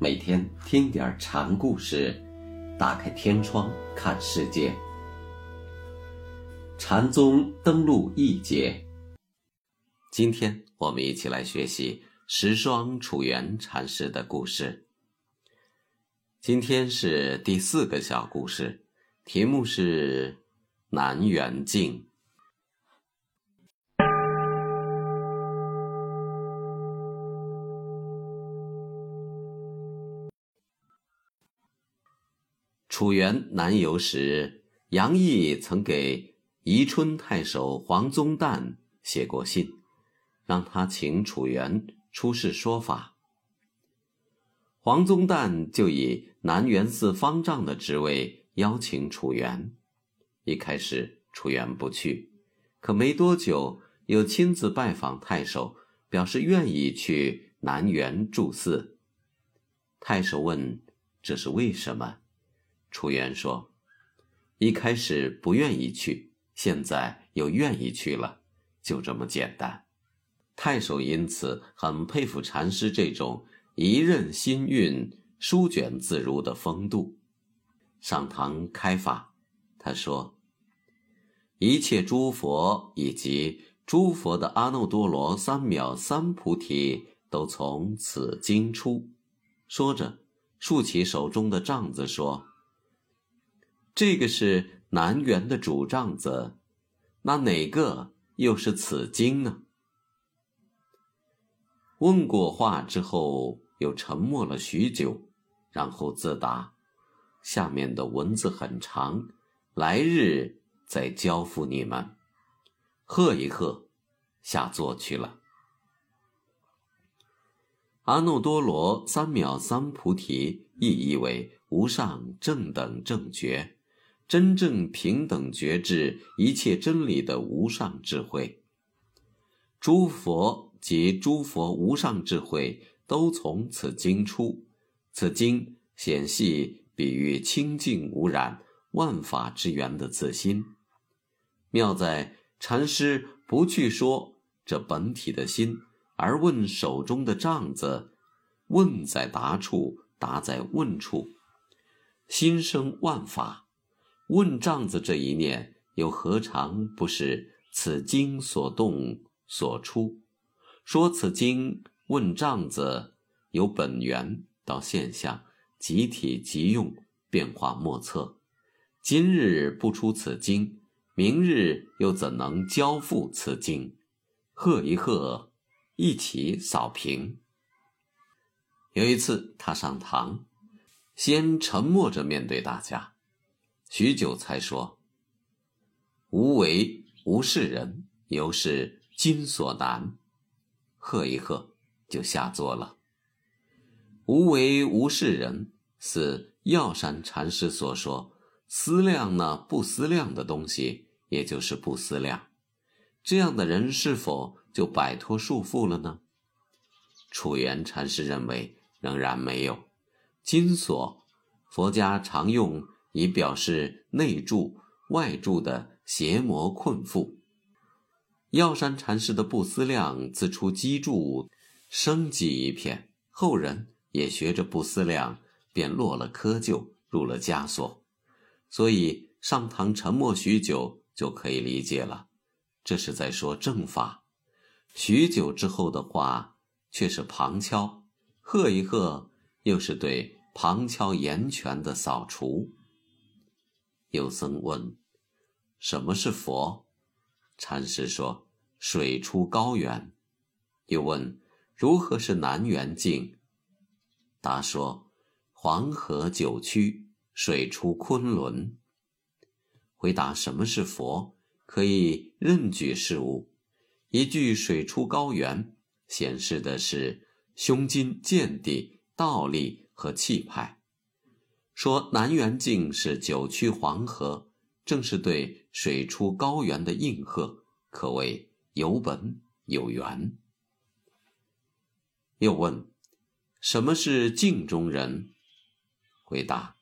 每天听点禅故事，打开天窗看世界。禅宗登陆一节，今天我们一起来学习十双楚原禅师的故事。今天是第四个小故事，题目是南园镜。楚原南游时，杨毅曾给宜春太守黄宗旦写过信，让他请楚原出示说法。黄宗旦就以南园寺方丈的职位邀请楚原。一开始，楚原不去，可没多久又亲自拜访太守，表示愿意去南园住寺。太守问：“这是为什么？”楚原说：“一开始不愿意去，现在又愿意去了，就这么简单。”太守因此很佩服禅师这种一任心运、书卷自如的风度。上堂开法，他说：“一切诸佛以及诸佛的阿耨多罗三藐三菩提，都从此经出。”说着，竖起手中的杖子说。这个是南园的主帐子，那哪个又是此经呢？问过话之后，又沉默了许久，然后自答：“下面的文字很长，来日再交付你们。”喝一喝，下座去了。阿耨多罗三藐三菩提，意译为无上正等正觉。真正平等觉知一切真理的无上智慧，诸佛及诸佛无上智慧都从此经出。此经显系比喻清净无染万法之源的自心，妙在禅师不去说这本体的心，而问手中的杖子，问在答处，答在问处，心生万法。问帐子这一念，又何尝不是此经所动所出？说此经问帐子，由本源到现象，集体即用，变化莫测。今日不出此经，明日又怎能交付此经？喝一喝，一起扫平。有一次，他上堂，先沉默着面对大家。许久才说：“无为无是人，犹是今所难。”喝一喝，就下座了。无为无是人，似药山禅师所说：“思量呢，不思量的东西，也就是不思量。”这样的人是否就摆脱束缚了呢？楚原禅师认为，仍然没有。金锁，佛家常用。以表示内住外住的邪魔困缚。药山禅师的不思量自出机杼，生机一片，后人也学着不思量，便落了窠臼，入了枷锁。所以上堂沉默许久，就可以理解了，这是在说正法。许久之后的话，却是旁敲，喝一喝，又是对旁敲岩泉的扫除。有僧问：“什么是佛？”禅师说：“水出高原。”又问：“如何是南园境？”答说：“黄河九曲，水出昆仑。”回答：“什么是佛？”可以任举事物。一句“水出高原”显示的是胸襟见地、道力和气派。说南园境是九曲黄河，正是对水出高原的应和，可谓有本有源。又问：什么是镜中人？回答：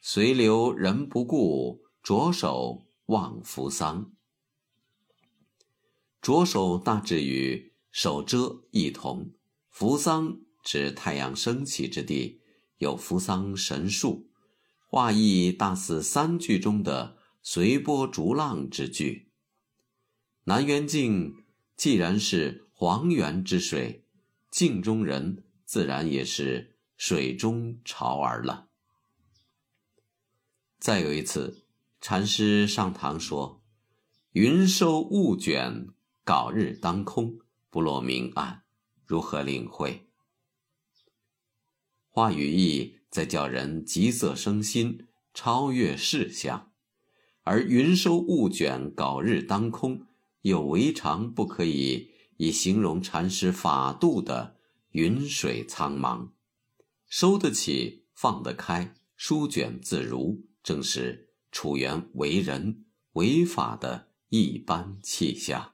随流人不顾，着手望扶桑。着手大致与手遮一同，扶桑指太阳升起之地有扶桑神树，画意大似三句中的随波逐浪之句。南园镜既然是黄源之水，镜中人自然也是水中潮儿了。再有一次，禅师上堂说：“云收雾卷，槁日当空，不落明暗，如何领会？”话语意在叫人急色生心，超越事相；而云收雾卷，槁日当空。又为常不可以以形容禅师法度的云水苍茫，收得起，放得开，舒卷自如，正是楚原为人为法的一般气象。